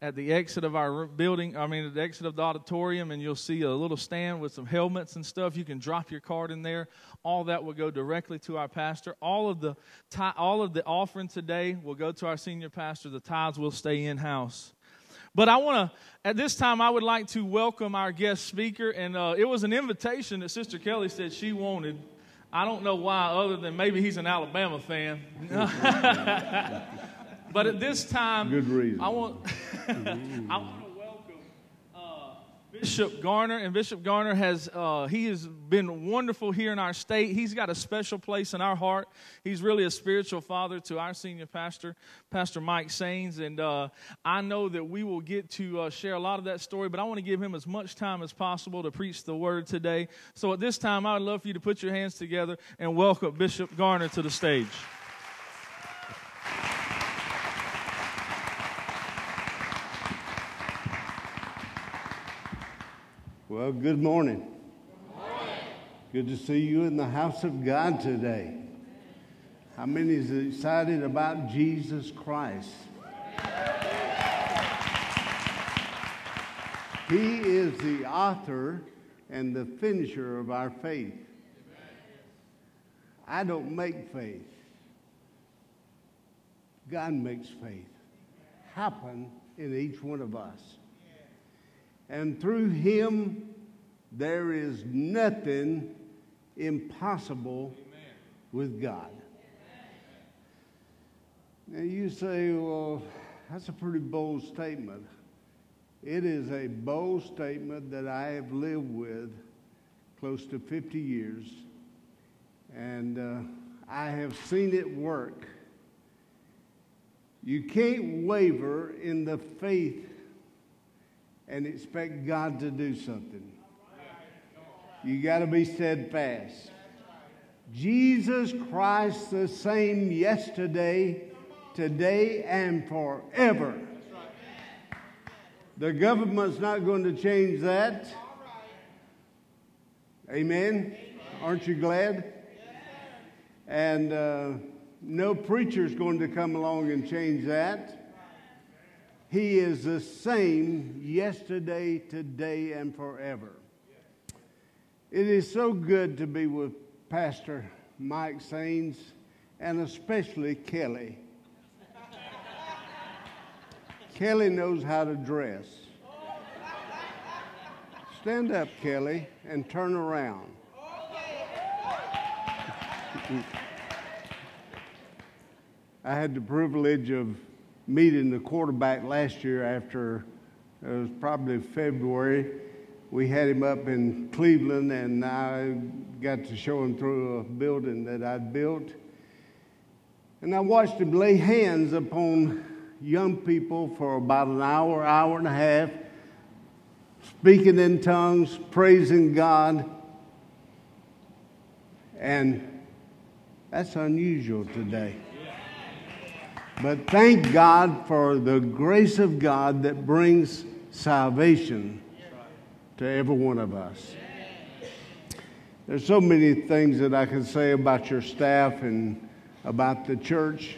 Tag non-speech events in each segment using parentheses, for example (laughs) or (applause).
at the exit of our building, I mean, at the exit of the auditorium, and you'll see a little stand with some helmets and stuff. You can drop your card in there. All that will go directly to our pastor. All of the all of the offering today will go to our senior pastor. The tithes will stay in house. But I want to, at this time, I would like to welcome our guest speaker. And uh, it was an invitation that Sister Kelly said she wanted. I don't know why, other than maybe he's an Alabama fan. (laughs) But at this time, good reason. I want (laughs) I want to welcome uh, Bishop Garner, and Bishop Garner has uh, he has been wonderful here in our state. He's got a special place in our heart. He's really a spiritual father to our senior pastor, Pastor Mike Sains, and uh, I know that we will get to uh, share a lot of that story. But I want to give him as much time as possible to preach the word today. So at this time, I would love for you to put your hands together and welcome Bishop Garner to the stage. Well, good morning. good to see you in the house of God today. How many is excited about Jesus Christ? He is the author and the finisher of our faith. I don't make faith. God makes faith happen in each one of us. And through him, there is nothing impossible Amen. with God. Now you say, well, that's a pretty bold statement. It is a bold statement that I have lived with close to 50 years, and uh, I have seen it work. You can't waver in the faith and expect God to do something. You got to be steadfast. Jesus Christ, the same yesterday, today, and forever. The government's not going to change that. Amen. Aren't you glad? And uh, no preacher's going to come along and change that. He is the same yesterday, today, and forever. It is so good to be with Pastor Mike Sains and especially Kelly. Kelly knows how to dress. Stand up, Kelly, and turn around. (laughs) I had the privilege of meeting the quarterback last year after it was probably February. We had him up in Cleveland, and I got to show him through a building that I'd built. And I watched him lay hands upon young people for about an hour, hour and a half, speaking in tongues, praising God. And that's unusual today. But thank God for the grace of God that brings salvation to every one of us. There's so many things that I can say about your staff and about the church.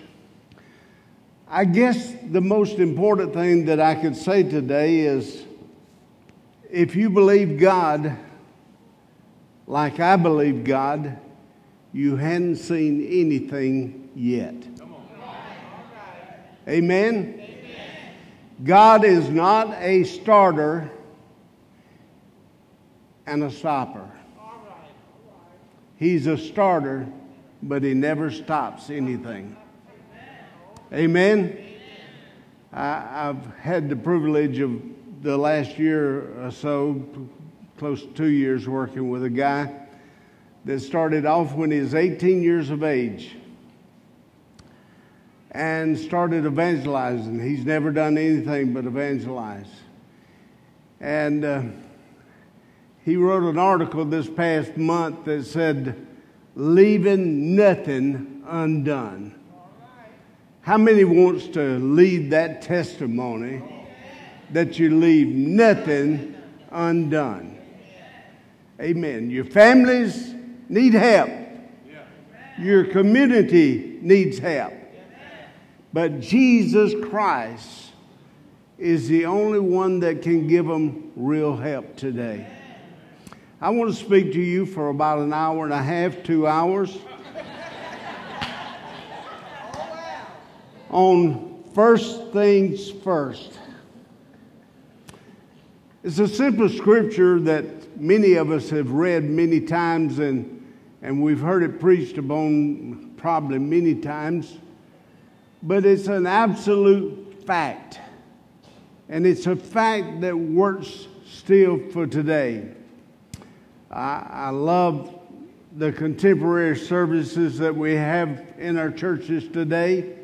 I guess the most important thing that I could say today is if you believe God like I believe God, you hadn't seen anything yet. Amen? Amen? God is not a starter and a stopper. He's a starter, but he never stops anything. Amen? I, have had the privilege of the last year or so, close to two years, working with a guy that started off when he was 18 years of age and started evangelizing. He's never done anything but evangelize. And uh, he wrote an article this past month that said, Leaving nothing undone. How many wants to lead that testimony that you leave nothing undone? Amen. Your families need help. Your community needs help. But Jesus Christ is the only one that can give them real help today. I want to speak to you for about an hour and a half, two hours, on first things first. It's a simple scripture that many of us have read many times and, and we've heard it preached upon probably many times, but it's an absolute fact. And it's a fact that works still for today. I, I love the contemporary services that we have in our churches today.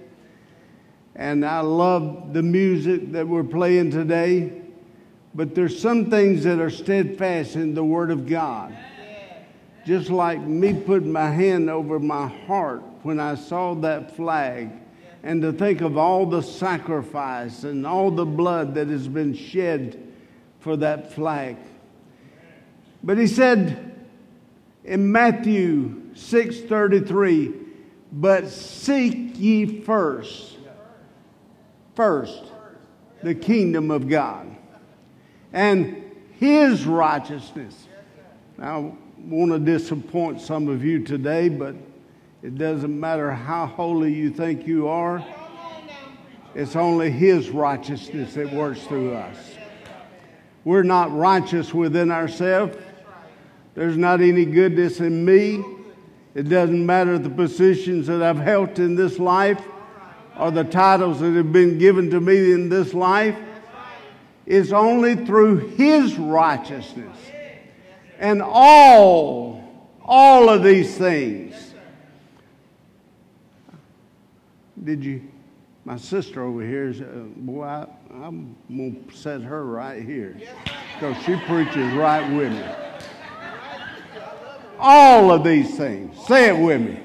And I love the music that we're playing today. But there's some things that are steadfast in the Word of God. Just like me putting my hand over my heart when I saw that flag, and to think of all the sacrifice and all the blood that has been shed for that flag. But he said in Matthew 6:33, "But seek ye first first the kingdom of God and his righteousness." Now, I want to disappoint some of you today, but it doesn't matter how holy you think you are. It's only his righteousness that works through us. We're not righteous within ourselves. There's not any goodness in me. It doesn't matter the positions that I've held in this life or the titles that have been given to me in this life. It's only through His righteousness. And all, all of these things. Did you? My sister over here is, uh, boy, I, I'm going to set her right here because she preaches right with me. All of these things. Say it with me.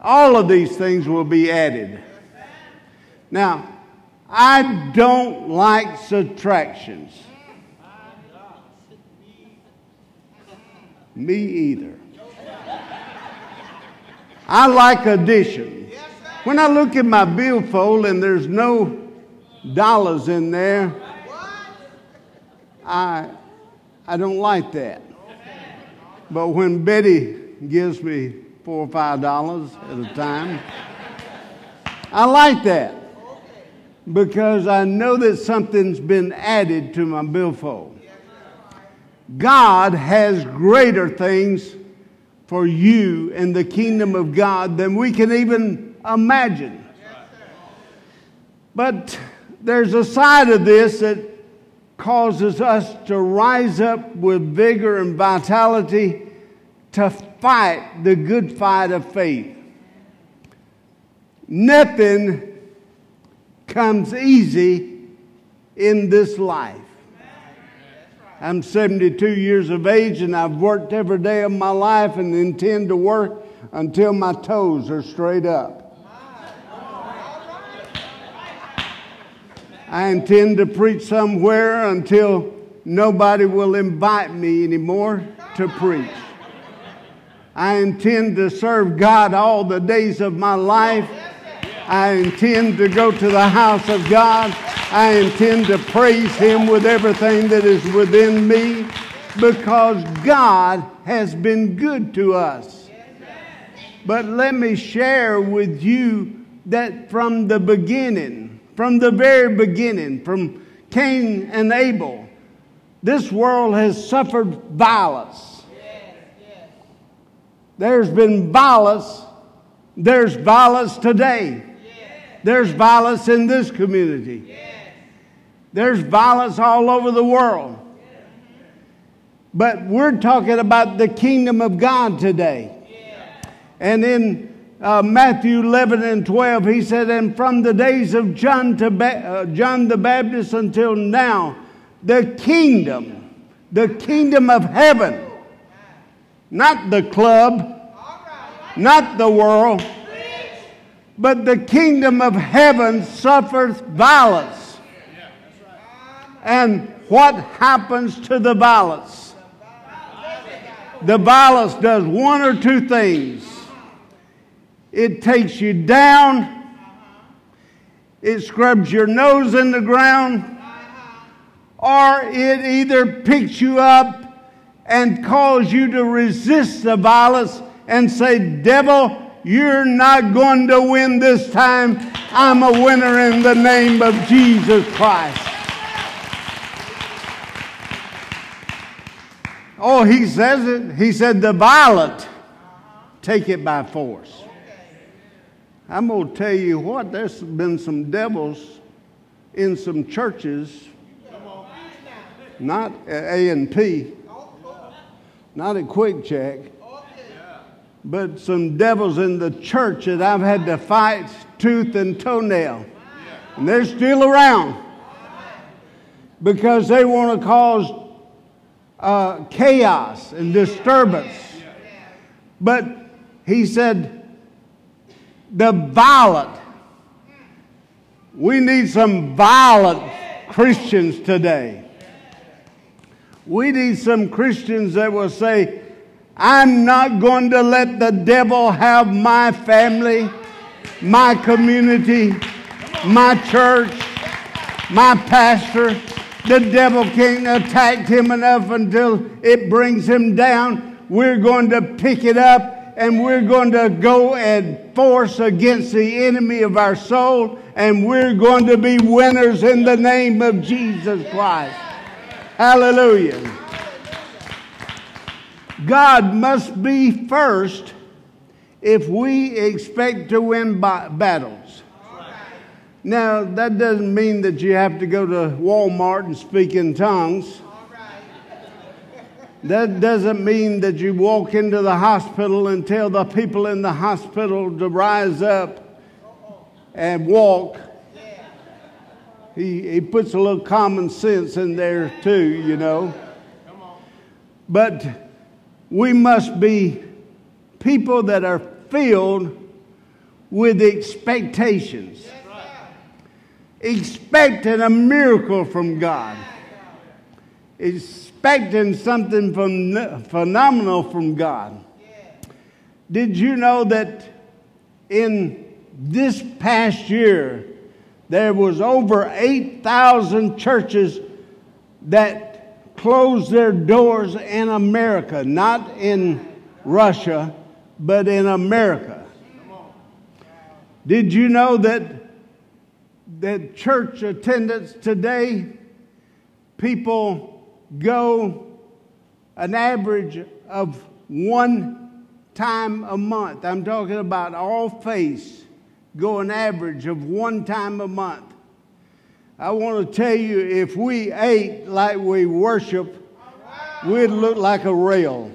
All of these things will be added. Now, I don't like subtractions. Me either. I like addition. When I look at my billfold and there's no dollars in there, I I don't like that. But when Betty gives me four or five dollars at a time, I like that because I know that something's been added to my billfold. God has greater things for you in the kingdom of God than we can even imagine. But there's a side of this that causes us to rise up with vigor and vitality to fight the good fight of faith. Nothing comes easy in this life. I'm 72 years of age and I've worked every day of my life and intend to work until my toes are straight up. I intend to preach somewhere until nobody will invite me anymore to preach. I intend to serve God all the days of my life. I intend to go to the house of God. I intend to praise Him with everything that is within me because God has been good to us. But let me share with you that from the beginning, from the very beginning, from Cain and Abel, this world has suffered violence. There's been violence. There's violence today. There's violence in this community. There's violence all over the world. But we're talking about the kingdom of God today. And in uh, Matthew 11 and 12, he said, And from the days of John, to ba- uh, John the Baptist until now, the kingdom, the kingdom of heaven, not the club, not the world, but the kingdom of heaven suffers violence. And what happens to the violence? The violence does one or two things it takes you down it scrubs your nose in the ground, or it either picks you up and calls you to resist the violence and say, Devil, you're not going to win this time. I'm a winner in the name of Jesus Christ. Oh, he says it. He said, The violent take it by force. I'm going to tell you what, there's been some devils in some churches, not at A&P, not at Quick Check, but some devils in the church that I've had to fight tooth and toenail. And they're still around because they want to cause uh, chaos and disturbance. But he said, the violent. We need some violent Christians today. We need some Christians that will say, I'm not going to let the devil have my family, my community, my church, my pastor. The devil can't attack him enough until it brings him down. We're going to pick it up and we're going to go and force against the enemy of our soul, and we're going to be winners in the name of Jesus Christ. Hallelujah. God must be first if we expect to win battles. Now, that doesn't mean that you have to go to Walmart and speak in tongues. That doesn't mean that you walk into the hospital and tell the people in the hospital to rise up and walk. He, he puts a little common sense in there too, you know. But we must be people that are filled with expectations, expecting a miracle from God. Expecting something phenomenal from God. Did you know that in this past year, there was over 8,000 churches that closed their doors in America, not in Russia, but in America. Did you know that that church attendance today people go an average of one time a month. I'm talking about all faiths go an average of one time a month. I want to tell you if we ate like we worship, we'd look like a rail.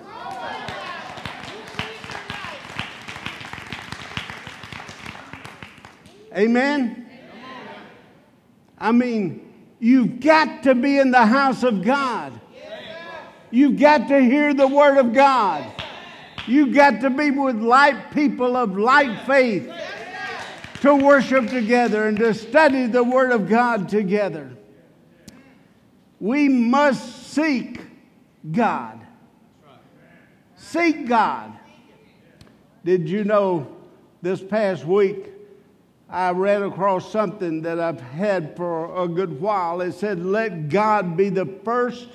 Amen? I mean, You've got to be in the house of God. You've got to hear the word of God. You've got to be with like people of like faith to worship together and to study the word of God together. We must seek God. Seek God. Did you know this past week I ran across something that I've had for a good while. It said, Let God be the first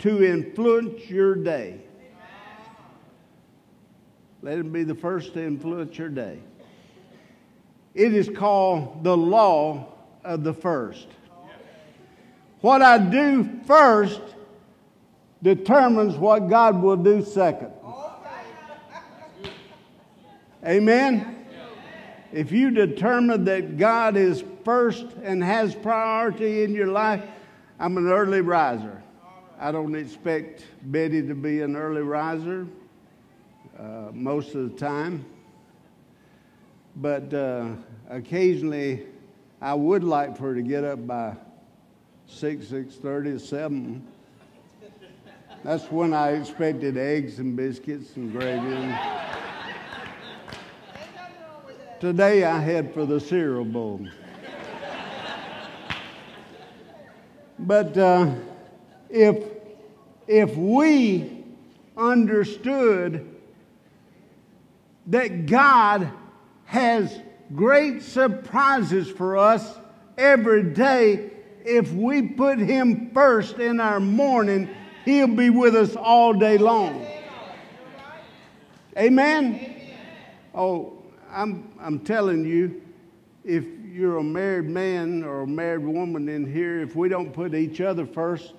to influence your day. Let Him be the first to influence your day. It is called the law of the first. What I do first determines what God will do second. Amen? If you determine that God is first and has priority in your life, I'm an early riser. I don't expect Betty to be an early riser uh, most of the time, but uh, occasionally I would like for her to get up by six, six thirty, seven. That's when I expected eggs and biscuits and gravy. And Today I had for the cereal bowl. but uh, if, if we understood that God has great surprises for us every day. If we put Him first in our morning, He'll be with us all day long. Amen? Oh, I'm, I'm telling you, if you're a married man or a married woman in here, if we don't put each other first,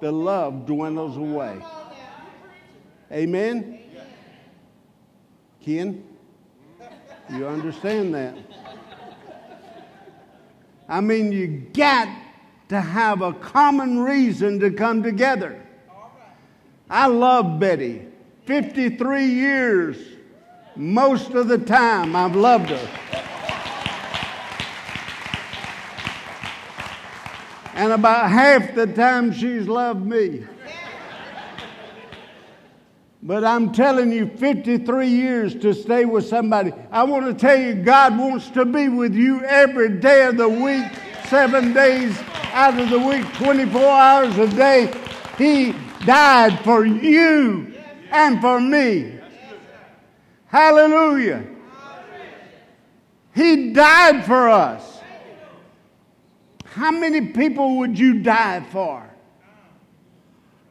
the love dwindles away. Amen? Ken, you understand that? I mean, you got to have a common reason to come together. I love Betty. 53 years, most of the time, I've loved her. And about half the time, she's loved me. But I'm telling you, 53 years to stay with somebody. I want to tell you, God wants to be with you every day of the week, seven days out of the week, 24 hours a day. He died for you and for me. Hallelujah. He died for us. How many people would you die for?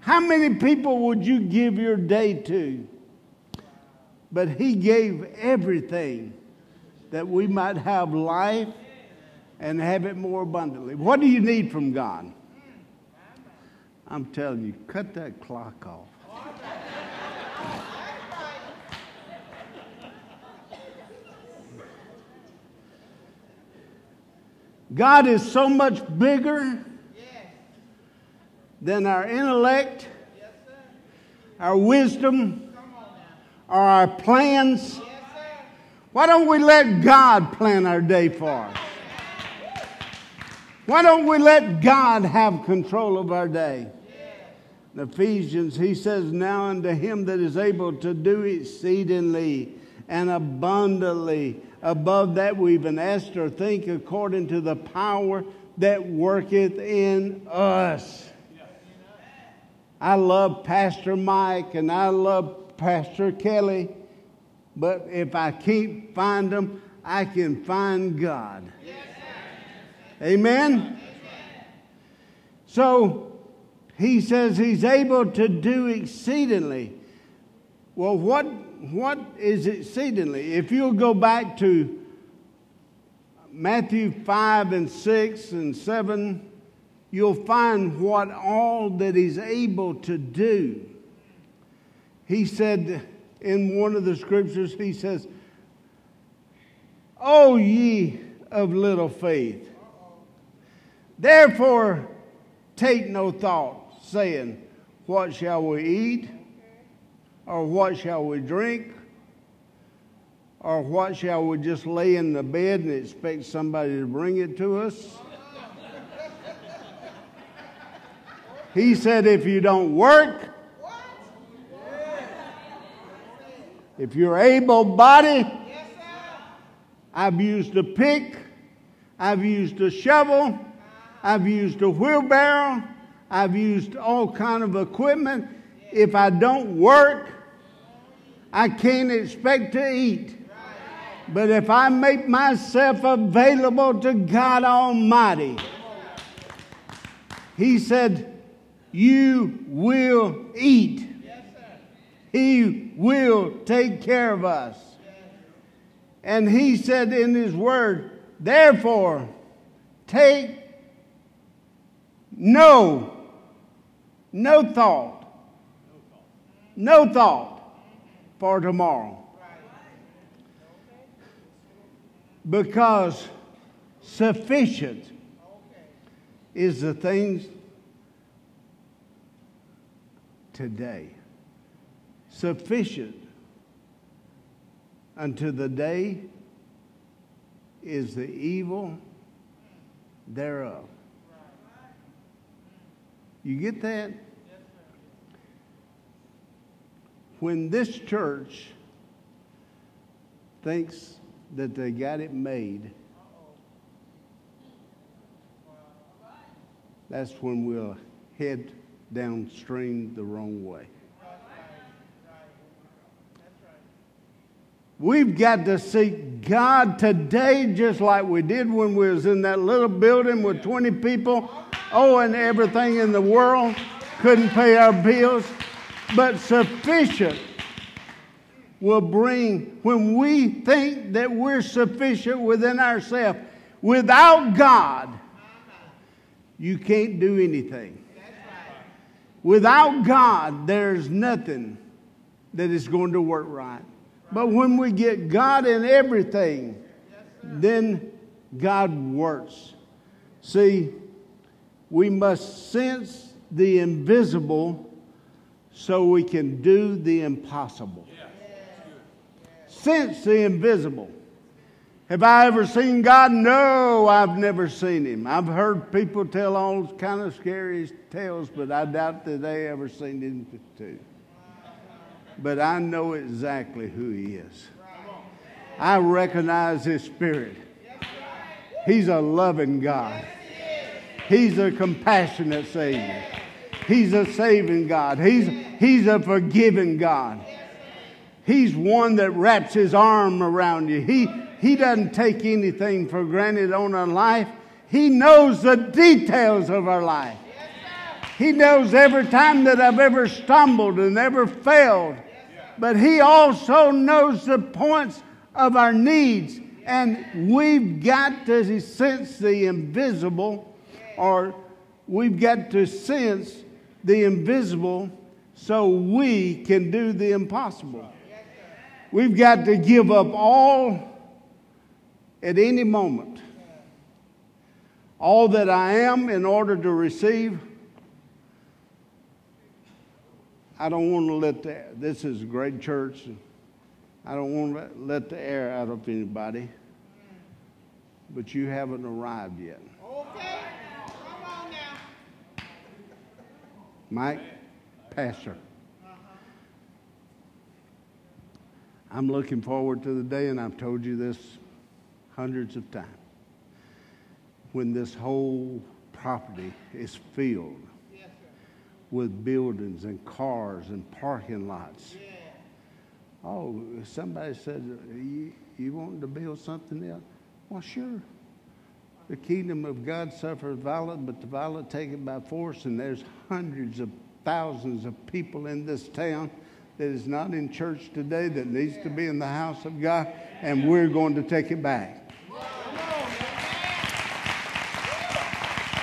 How many people would you give your day to? But He gave everything that we might have life and have it more abundantly. What do you need from God? I'm telling you, cut that clock off. God is so much bigger than our intellect, our wisdom, or our plans. Why don't we let God plan our day for us? Why don't we let God have control of our day? In Ephesians, he says, Now unto him that is able to do exceedingly and abundantly above that we even asked or think according to the power that worketh in us. I love Pastor Mike and I love Pastor Kelly, but if I can't find them, I can find God. Amen? So he says he's able to do exceedingly. Well, what, what is exceedingly? If you'll go back to Matthew 5 and 6 and 7, you'll find what all that he's able to do. He said in one of the scriptures, he says, O ye of little faith, therefore take no thought, saying, What shall we eat? Or what shall we drink? Or what shall we just lay in the bed and expect somebody to bring it to us? He said, if you don't work, if you're able bodied, I've used a pick, I've used a shovel, I've used a wheelbarrow, I've used all kind of equipment. If I don't work, I can't expect to eat. But if I make myself available to God Almighty, He said, you will eat. he will take care of us. And he said in his word, therefore, take no, no thought, no thought for tomorrow. Because sufficient is the things today. Sufficient unto the day is the evil thereof. You get that? When this church thinks that they got it made, that's when we'll head downstream the wrong way. We've got to seek God today, just like we did when we was in that little building with 20 people. Oh, and everything in the world couldn't pay our bills, but sufficient will bring when we think that we're sufficient within ourselves. Without God, you can't do anything. Without God, there's nothing that is going to work right. But when we get God in everything, then God works. See, we must sense the invisible so we can do the impossible. Sense the invisible. Have I ever seen God? No, I've never seen him. I've heard people tell all kind of scary tales, but I doubt that they ever seen him too. But I know exactly who he is. I recognize his spirit. He's a loving God. He's a compassionate Savior. He's a saving God. He's, he's a forgiving God. He's one that wraps his arm around you. He, he doesn't take anything for granted on our life. He knows the details of our life. He knows every time that I've ever stumbled and ever failed. But He also knows the points of our needs. And we've got to sense the invisible, or we've got to sense the invisible so we can do the impossible. We've got to give up all at any moment. All that I am in order to receive. I don't want to let the, this is a great church. I don't want to let the air out of anybody. But you haven't arrived yet. Okay. Come on now. Mike, Pastor. I'm looking forward to the day, and I've told you this hundreds of times. When this whole property is filled yes, with buildings and cars and parking lots. Yeah. Oh, somebody said, you, you want to build something else? Well, sure. The kingdom of God suffers violence, but the violent take it by force, and there's hundreds of thousands of people in this town that is not in church today that needs to be in the house of God, and we're going to take it back.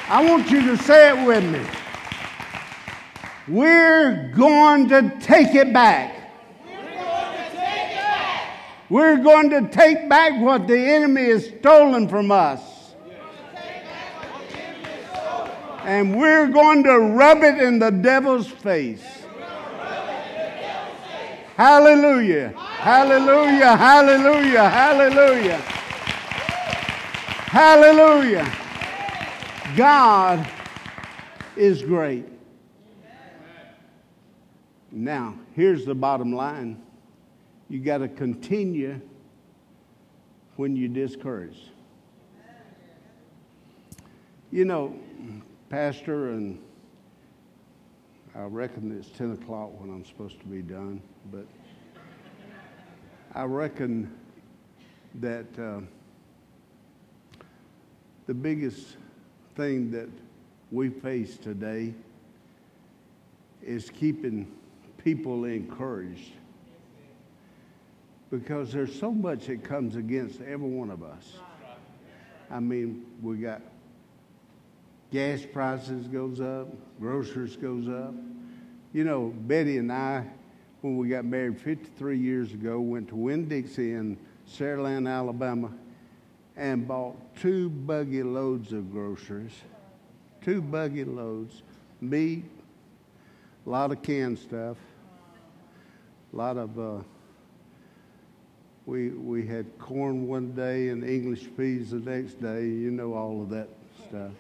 I want you to say it with me. We're going to take it back. We're going to take back what the enemy has stolen from us. And we're going to rub it in the devil's face. Hallelujah. Hallelujah. Hallelujah. Hallelujah. Hallelujah. God is great. Now, here's the bottom line you got to continue when you're discouraged. You know, Pastor, and I reckon it's 10 o'clock when I'm supposed to be done, but I reckon that uh, the biggest thing that we face today is keeping people encouraged because there's so much that comes against every one of us. I mean, we got gas prices goes up, groceries goes up. You know, Betty and I, when we got married 53 years ago, went to Winn-Dixie in Saraland, Alabama, and bought two buggy loads of groceries, two buggy loads, meat, a lot of canned stuff, a lot of. Uh, we we had corn one day and English peas the next day. You know all of that stuff.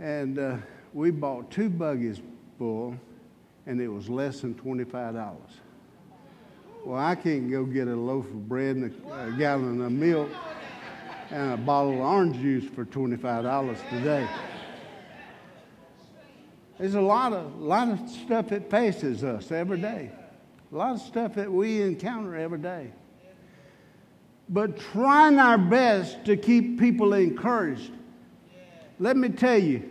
And uh, we bought two buggies full, and it was less than twenty five dollars. Well, I can't go get a loaf of bread and a, a gallon of milk and a bottle of orange juice for $25 today. There's a lot of, lot of stuff that faces us every day. A lot of stuff that we encounter every day. But trying our best to keep people encouraged. Let me tell you,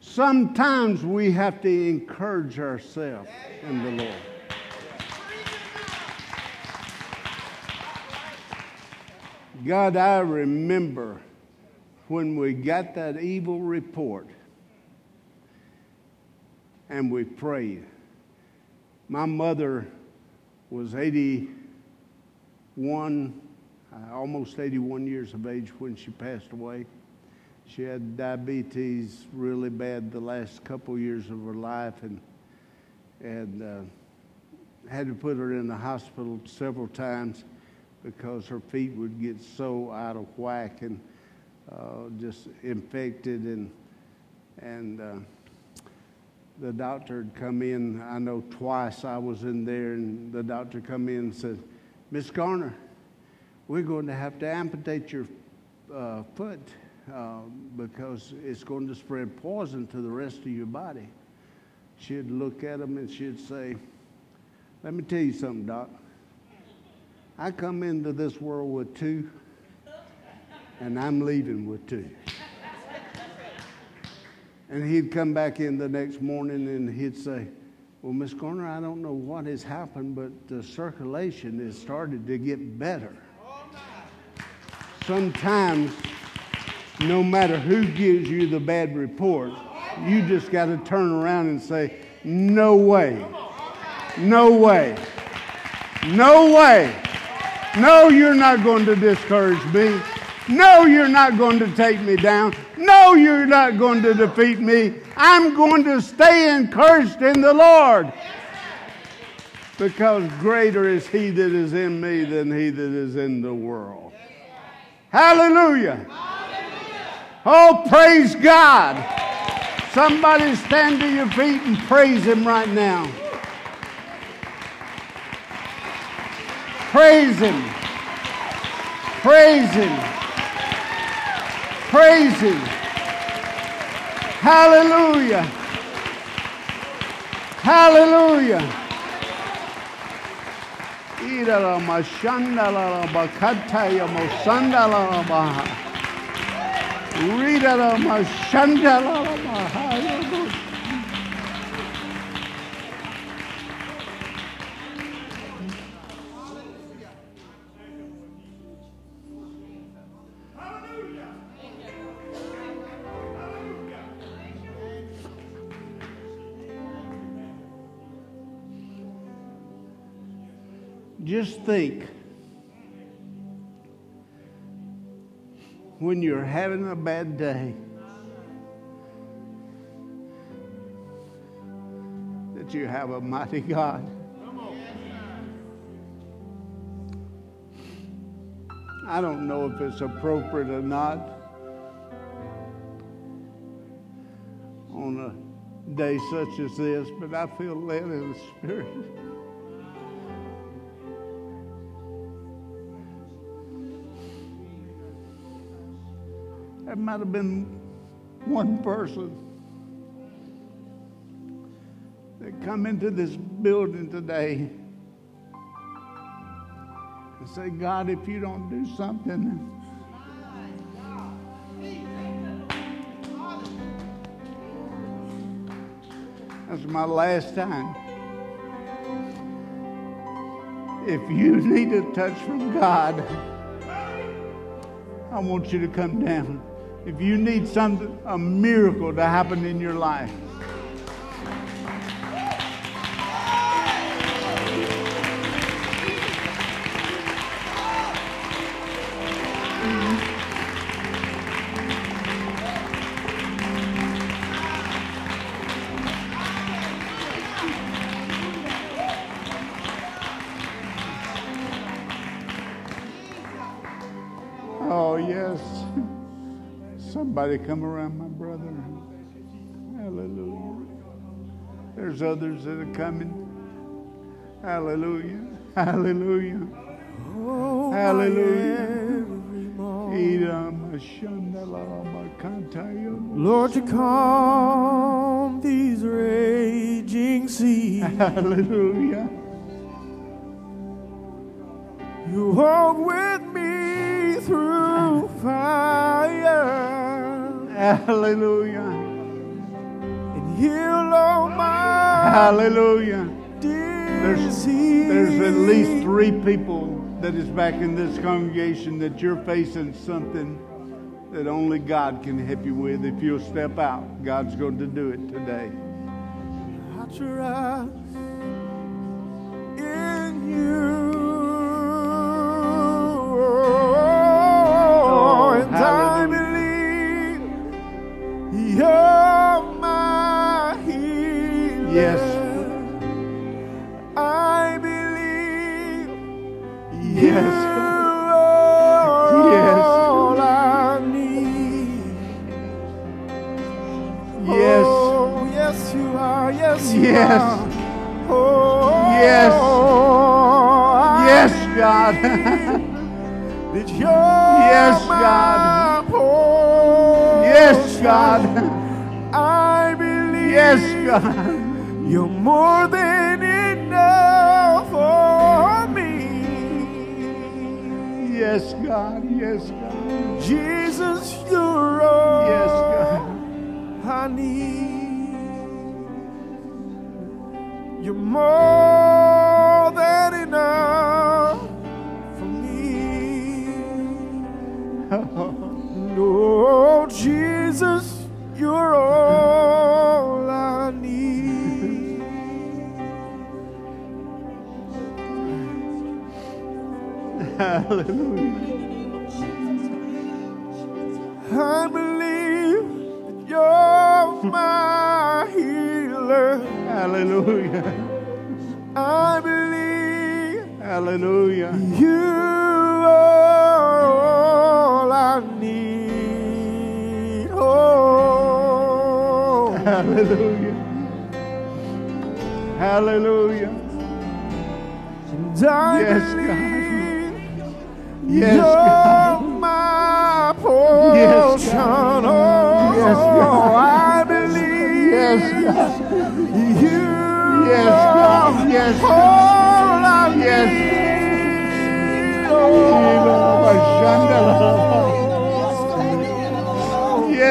sometimes we have to encourage ourselves in the Lord. God, I remember when we got that evil report and we prayed. My mother was 81, uh, almost 81 years of age when she passed away. She had diabetes really bad the last couple years of her life and, and uh, had to put her in the hospital several times because her feet would get so out of whack and uh, just infected and and uh, the doctor had come in. I know twice I was in there, and the doctor come in and said, "Miss Garner, we're going to have to amputate your uh, foot uh, because it's going to spread poison to the rest of your body." She'd look at him and she'd say, "Let me tell you something, doc." I come into this world with two, and I'm leaving with two. And he'd come back in the next morning and he'd say, Well, Miss Garner, I don't know what has happened, but the circulation has started to get better. Sometimes, no matter who gives you the bad report, you just got to turn around and say, No way. No way. No way. No, you're not going to discourage me. No, you're not going to take me down. No, you're not going to defeat me. I'm going to stay encouraged in the Lord. Because greater is he that is in me than he that is in the world. Hallelujah. Oh, praise God. Somebody stand to your feet and praise him right now. Praise Him. Praise Him. Praise Him. Hallelujah. Hallelujah. Rida la mashanda la baha. Just think when you're having a bad day that you have a mighty God. I don't know if it's appropriate or not on a day such as this, but I feel led in the Spirit. Might have been one person that come into this building today and say, God, if you don't do something, that's my last time. If you need a touch from God, I want you to come down if you need something, a miracle to happen in your life. Somebody come around my brother. Hallelujah. There's others that are coming. Hallelujah. (laughs) Hallelujah. Oh, Hallelujah. Lord, to calm these raging seas. (laughs) Hallelujah. You walk with me through fire Hallelujah. and heal all my Hallelujah. disease. There's at least three people that is back in this congregation that you're facing something that only God can help you with. If you'll step out, God's going to do it today. I trust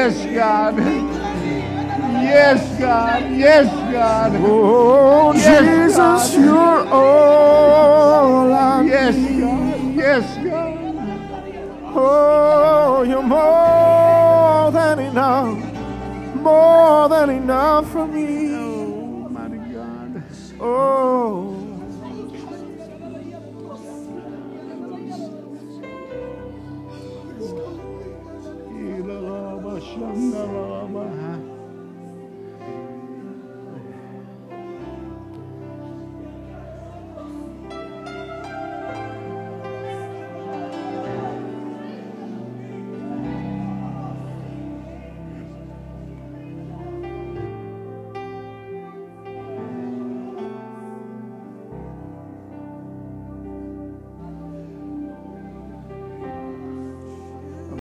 Yes, God. Yes, God. Yes, God. Oh, Yes, Jesus, God. you're all I Yes. God. Yes, God. Oh, you're more than enough, more than enough for me. Oh, mighty God. Oh,